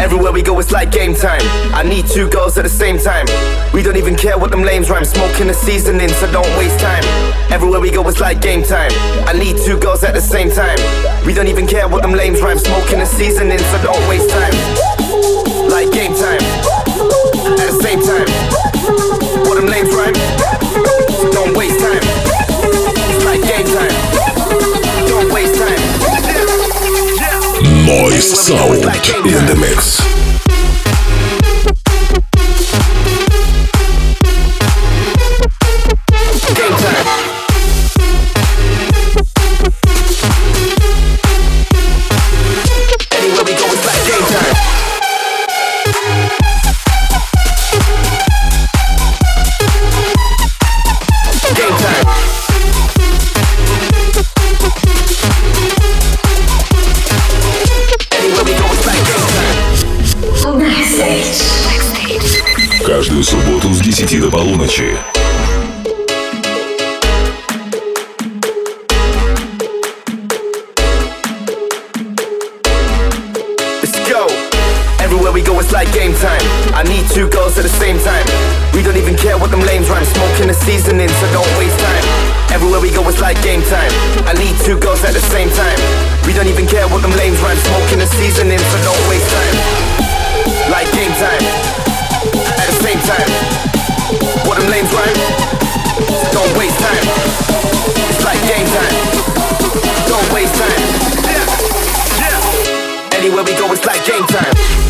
Everywhere we go, it's like game time. I need two girls at the same time. We don't even care what them lames rhyme. Smoking the seasoning, so don't waste time. Everywhere we go, it's like game time. I need two girls at the same time. We don't even care what them lames rhyme. Smoking the seasoning, so don't waste time. Like game time. At the same time. Sound in the mix. Game time. Everywhere we go, it's like game time. I need two girls at the same time. We don't even care what them lames rhyme. Smoking the seasoning, so don't waste time. Everywhere we go, it's like game time. I need two girls at the same time. We don't even care what them lames rhyme. Smoking the seasoning, so don't waste time. Like game time. At the same time. What them lames rhyme. Don't waste time. It's like game time. Don't waste time. Anywhere we go, it's like game time.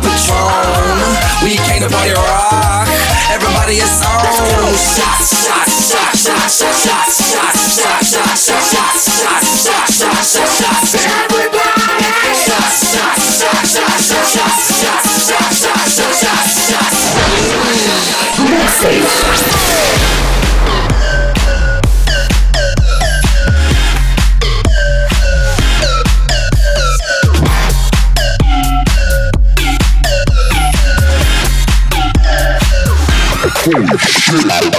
Patron, we came to party rock. Everybody is on. Shots, shots, shots, shots, shots, shots, shots, shots, shots, shots, shots, shots, shots, shots, shots, shots. Everybody. Shots, shots, shots, shots, shots, shots, shots, shots, shots, shots, shots. Shoot.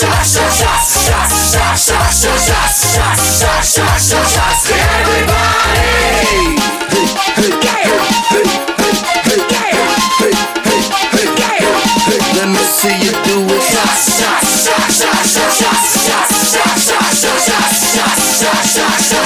Shots, shots, shots, shots, shots, shots, shots, shots, shots, shots, shots, shots. Everybody. Hey, hey, hey, hey, hey, hey, hey, hey, hey, hey, hey. Let me see you do it. Shots, shots, shots, shots, shots, shots, shots, shots, shots, shots, shots, shots, shots, shots, shots, shots.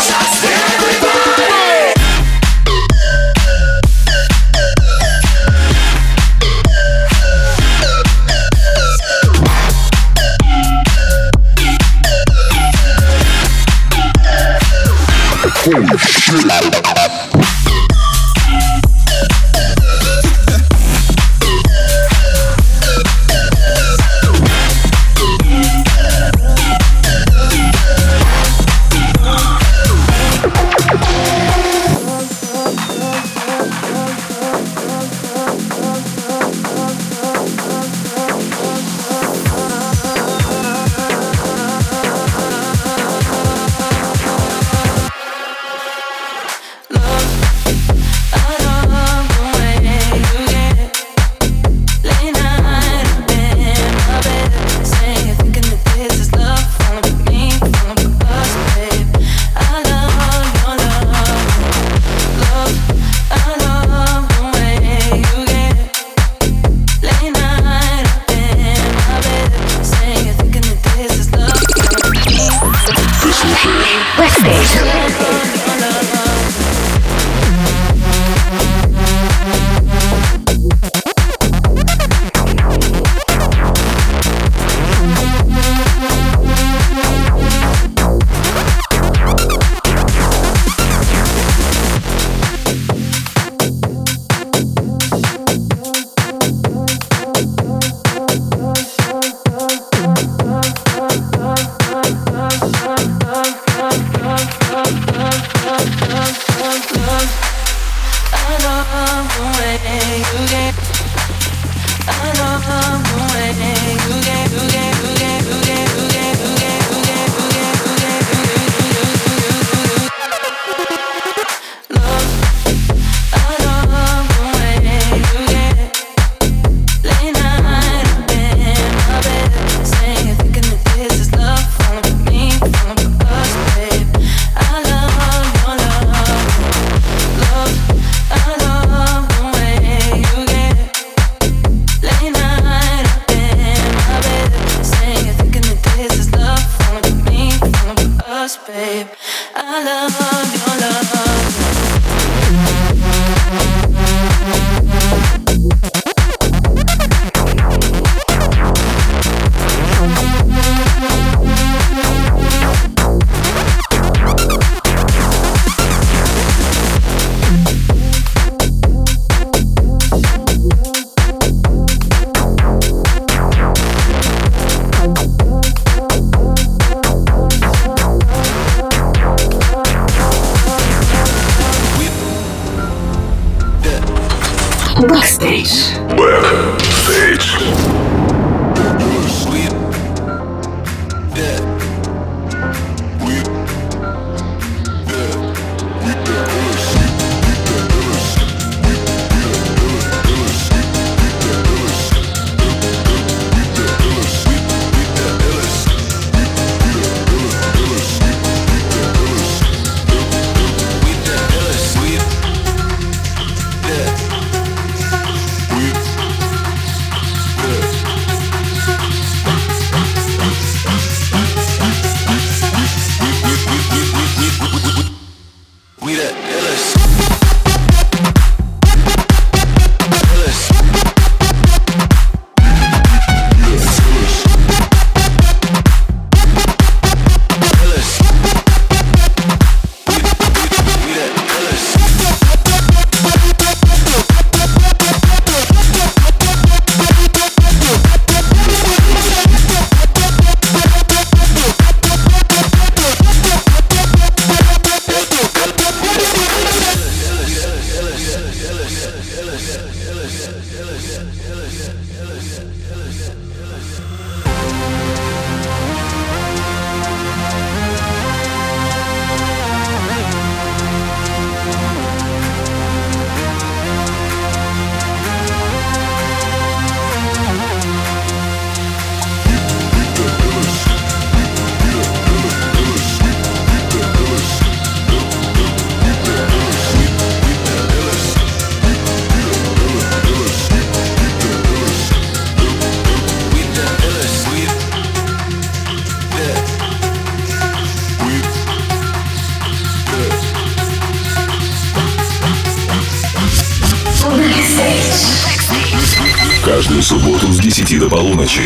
10 до полуночи.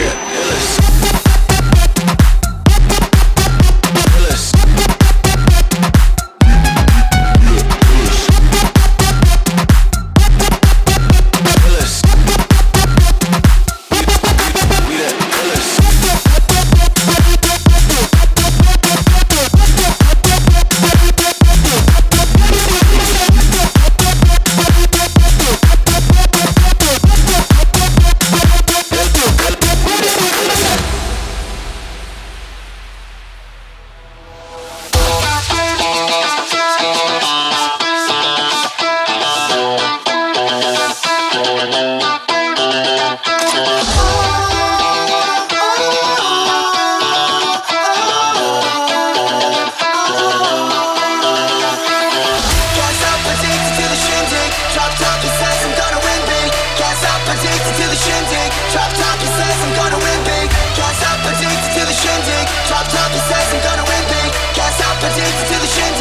dances to the shins.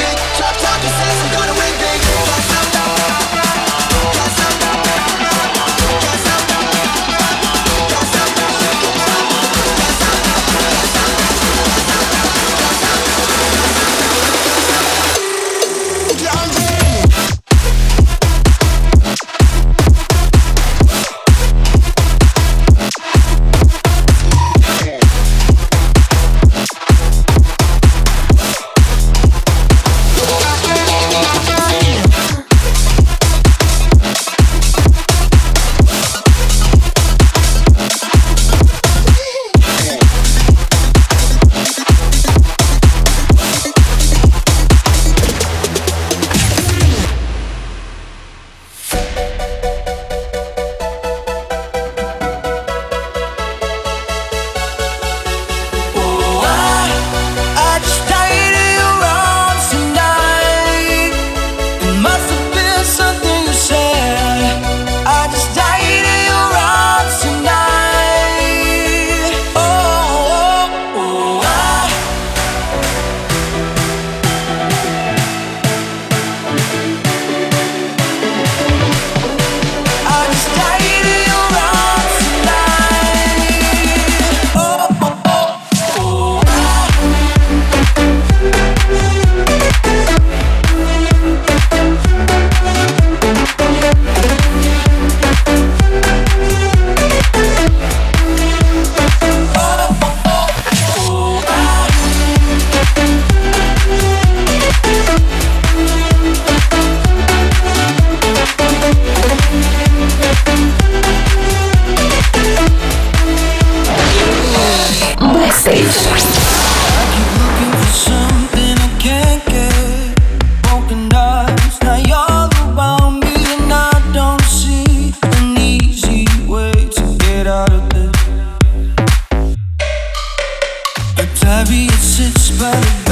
Maybe it sits by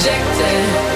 rejected.